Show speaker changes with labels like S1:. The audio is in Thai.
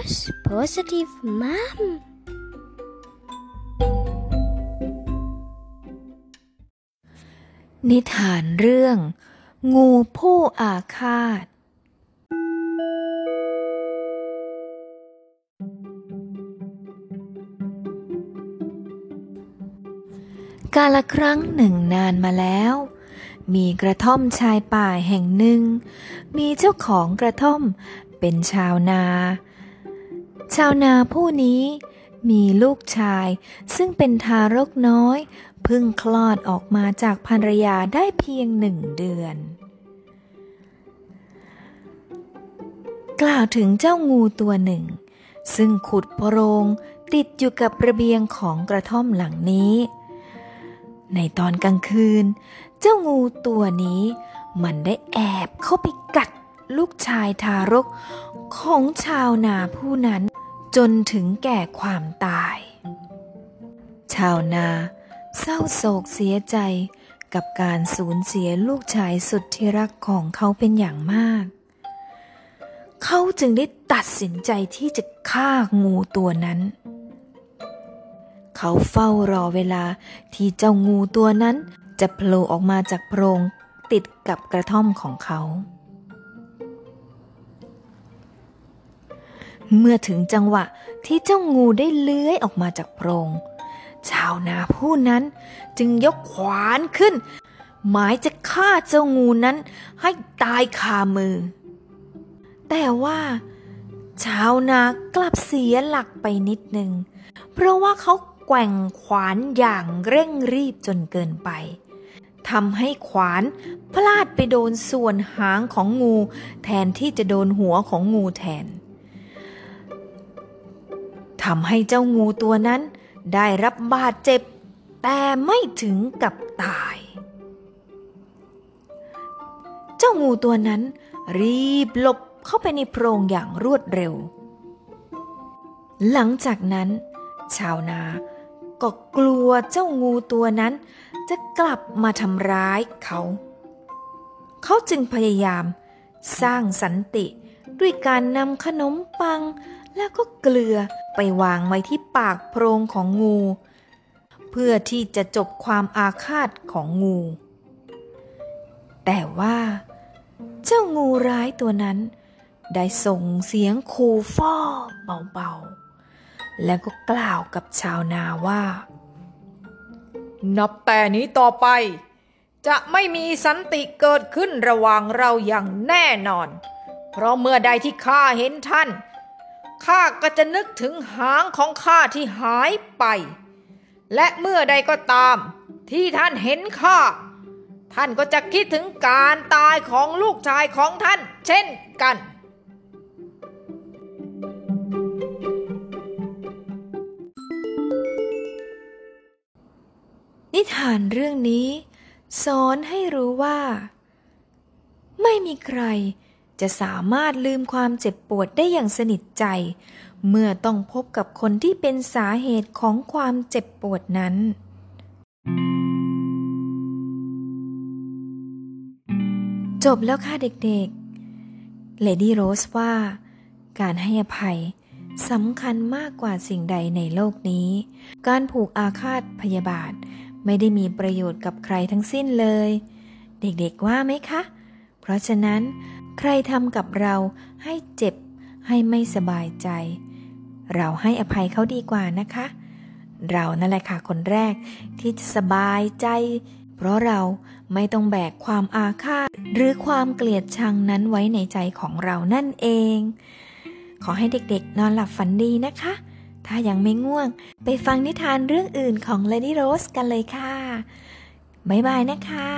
S1: Rose Positive Mom
S2: นิทานเรื่อง งูผู้อาฆาต กาละครั้งหนึ่งนานมาแล้วมีกระท่อมชายป่าแห่งหนึ่ง มีเจ้าของกระท่อมเป็นชาวนา ชาวนาผู้นี้มีลูกชายซึ่งเป็นทารกน้อยเพิ่งคลอดออกมาจากภรรยาได้เพียงหนึ่งเดือน กล่าวถึงเจ้างูตัวหนึ่ง ซึ่งขุดโพรงติดอยู่กับระเบียงของกระท่อมหลังนี้ ในตอนกลางคืน เจ้างูตัวนี้มันได้แอบเข้าไปกัดลูกชายทารกของชาวนาผู้นั้น จนถึงแก่ความตาย ชาวนาเศร้าโศกเสียใจกับการสูญเสียลูกชายสุดที่รักของเขาเป็นอย่างมาก เขาจึงได้ตัดสินใจที่จะฆ่างูตัวนั้น เขาเฝ้ารอเวลาที่เจ้างูตัวนั้นจะโผล่ออกมาจากโพรงติดกับกระท่อมของเขา เมื่อถึงจังหวะที่เจ้างูได้เลื้อยออกมาจากโพรง ชาวนาผู้นั้นจึงยกขวานขึ้น หมายจะฆ่าเจ้างูนั้นให้ตายคามือ แต่ว่า ชาวนากลับเสียหลักไปนิดหนึ่ง เพราะว่าเขาแกว่งขวานอย่างเร่งรีบจนเกินไปทำให้ขวานพลาดไปโดนส่วนหางของงู แทนที่จะโดนหัวของงูแทน ทำให้เจ้างูตัวนั้นได้รับบาดเจ็บ แต่ไม่ถึงกับตาย เจ้างูตัวนั้น รีบหลบเข้าไปในโพรงอย่างรวดเร็ว หลังจากนั้น ชาวนาก็กลัวเจ้างูตัวนั้น จะกลับมาทำร้ายเขา เขาจึงพยายาม สร้างสันติด้วยการนำขนมปังแล้วก็เกลือ ไปวางไว้ที่ปากโพรงของงู เพื่อที่จะจบความอาฆาตของงู แต่ว่า เจ้างูร้ายตัวนั้น ได้ส่งเสียงคูฟ่อเบาๆ แล้วก็กล่าวกับชาวนาว่า
S3: นับแต่นี้ต่อไป จะไม่มีสันติเกิดขึ้นระหว่างเราอย่างแน่นอน เพราะเมื่อใดที่ข้าเห็นท่าน ข้าก็จะนึกถึงหางของข้าที่หายไป และเมื่อใดก็ตาม ที่ท่านเห็นข้า ท่านก็จะคิดถึงการตายของลูกชายของท่าน เช่นกัน
S2: นิทานเรื่องนี้ สอนให้รู้ว่า ไม่มีใคร จะสามารถลืมความเจ็บปวดได้อย่างสนิทใจ เมื่อต้องพบกับคนที่เป็นสาเหตุของความเจ็บปวดนั้น จบแล้วค่ะเด็กๆ เลดี้โรสว่า การให้อภัยสำคัญมากกว่าสิ่งใดในโลกนี้ การผูกอาฆาตพยาบาท ไม่ได้มีประโยชน์กับใครทั้งสิ้นเลย เด็กๆว่าไหมคะ เพราะฉะนั้น ใครทำกับเราให้เจ็บ ให้ไม่สบายใจ เราให้อภัยเขาดีกว่านะคะ เรานั่นแหละค่ะคนแรกที่จะสบายใจ เพราะเราไม่ต้องแบกความอาฆาตหรือความเกลียดชังนั้นไว้ในใจของเรานั่นเอง ขอให้เด็กๆ นอนหลับฝันดีนะคะ ถ้ายังไม่ง่วง ไปฟังนิทานเรื่องอื่นของ Lady Rose กันเลยค่ะ บ๊ายบายนะคะ